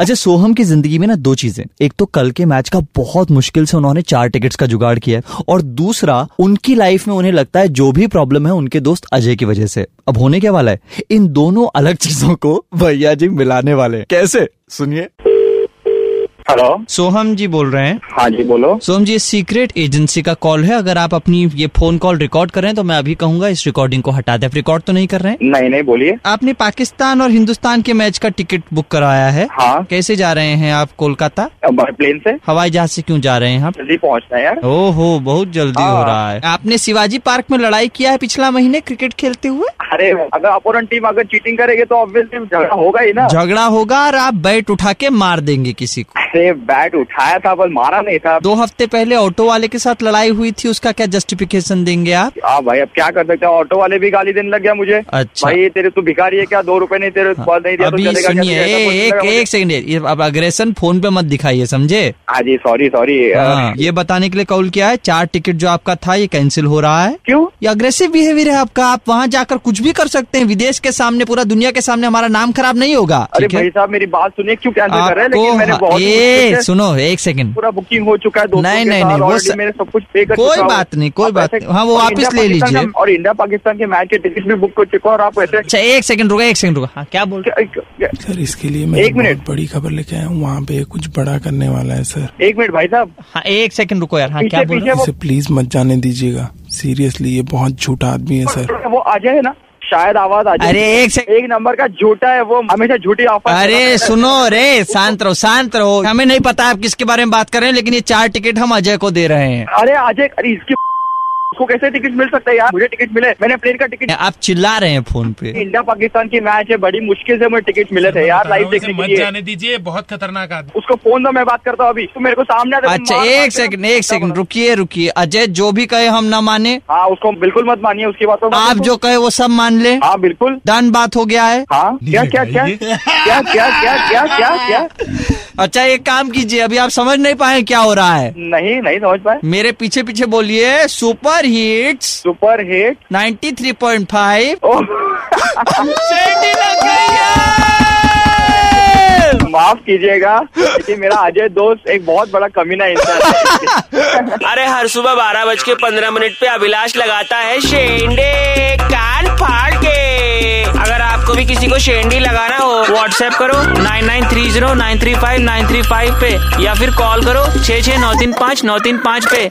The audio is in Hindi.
अच्छा सोहम की ज़िंदगी में ना दो चीज़ें। एक तो कल के मैच का बहुत मुश्किल से उन्होंने चार टिकट्स का जुगाड़ किया और दूसरा, उनकी लाइफ में उन्हें लगता है जो भी प्रॉब्लम है उनके दोस्त अजय की वजह से। अब होने क्या वाला है? इन दोनों अलग चीज़ों को भैया जी मिलाने वाले कैसे? सुनिए। हेलो सोहम जी बोल रहे हैं। हाँ जी बोलो। सोहम जी सीक्रेट एजेंसी का कॉल है। अगर आप अपनी ये फ़ोन कॉल रिकॉर्ड कर रहे हैं तो मैं अभी कहूँगा इस रिकॉर्डिंग को हटा दें। आप रिकॉर्ड तो नहीं कर रहे हैं? नहीं नहीं बोलिए। आपने पाकिस्तान और हिंदुस्तान के मैच का टिकट बुक कराया है। हाँ। कैसे जा रहे हैं आप कोलकाता? प्लेन से? हवाई जहाज़ से क्यों जा रहे हैं आप? जल्दी पहुँचना है यार। ओहो बहुत जल्दी हो हाँ। रहा है। आपने शिवाजी पार्क में लड़ाई किया है पिछला महीने क्रिकेट खेलते हुए? अरे अगर अपोनेंट टीम अगर चीटिंग करेगी तो ऑब्वियसली झगड़ा होगा ही ना। झगड़ा होगा और आप बैट उठा के मार देंगे किसी को। अरे बैट उठाया था पर मारा नहीं था। दो हफ़्ते पहले ऑटो वाले के साथ लड़ाई हुई थी उसका क्या जस्टिफिकेशन देंगे आप? हाँ भाई अब क्या कर सकते हैं? ऑटो वाले भी गाली देने लग गया मुझे। अच्छा। भाई तेरे तू भिखारी है क्या? दो रुपए नहीं तेरे पास नहीं दिया तो अभी क्या? सुनिए एक एक सेकंड अब अग्रेशन फ़ोन पे मत दिखाइए समझे? हाँ जी सॉरी सॉरी हाँ, ये बताने के लिए कॉल किया है चार टिकट जो आपका था ये कैंसिल हो रहा है। क्यों? ये अग्रेसिव बिहेवियर है आपका आप वहाँ जाकर कुछ भी कर सकते हैं विदेश के सामने पूरा दुनिया के सामने हमारा नाम खराब नहीं होगा अरे भाई साहब मेरी बात सुनिए क्यों कैंसिल कर रहे हैं? लेकिन मैंने हाँ, बहुत ए सुनो एक सेकंड पूरा बुकिंग हो चुका है दोस्तों नहीं, के नहीं, नहीं, वो स- मैंने सब कुछ पे कर कोई बात नहीं, कोई बात नहीं। हाँ, वो वापस ले लीजिए। और इंडिया पाकिस्तान के मैच के टिकट भी बुक कर चुका और आप ऐसे अच्छा एक सेकंड रुका एक सेकंड रुका। हाँ क्या बोल सर इसके लिए मैं एक मिनट। बड़ी खबर लेके आया हूँ वहाँ पे कुछ बड़ा करने वाला है सर। एक मिनट भाई साहब। हाँ एक सेकंड रुको यार। हाँ क्या बोल रहे प्लीज़ मत जाने दीजिएगा। सीरियसली ये बहुत झूठा आदमी है सर। वो आ जाए ना। शायद आवाज़ आ जाए। अरे एक से एक नंबर का झूठा है वो हमेशा झूठी ऑफ़र अरे सुनो रे शांत रहो शांत रहो। हमें नहीं पता आप किसके बारे में बात कर रहे हैं लेकिन ये चार टिकट हम अजय को दे रहे हैं। अरे अजय अरे इसकी उसको कैसे टिकट मिल सकता है यार? मुझे टिकट मिले। मैंने प्लेन का टिकट आप चिल्ला रहे हैं फ़ोन पे। इंडिया पाकिस्तान की मैच है बड़ी मुश्किल से मुझे टिकट मिले थे यार लाइव देखने के मत लिए। जाने दीजिए बहुत खतरनाक आदमी उसको फ़ोन दो मैं बात करता हूँ अभी। तो मेरे को सामने आता तो अच्छा एक सेकंड एक सेकंड रुकिए रुकिए। अजय जो भी कहे हम ना माने। हाँ उसको बिल्कुल मत मानिए उसकी बात को। आप जो कहे वो सब मान ले। हाँ बिल्कुल। डन बात हो गया है। हाँ क्या क्या क्या? क्या क्या क्या क्या क्या क्या? अच्छा एक काम कीजिए अभी आप समझ नहीं पाए क्या हो रहा है। नहीं नहीं समझ पाए। मेरे पीछे पीछे बोलिए super hits super hit. 93.5 oh. शेंडी लग गई है। माफ़ कीजिएगा लेकिन मेरा अजय दोस्त एक बहुत बड़ा कमीना इंसान है। अरे हर सुबह बारह बज के पंद्रह मिनट पे अभिलाष लगाता है शेंडे। किसी को शेंडी लगाना हो व्हाट्सएप करो nine nine three zero nine three five nine three five पे, या फिर कॉल करो छः छः नौ तीन पाँच, नौ तीन पाँच पे।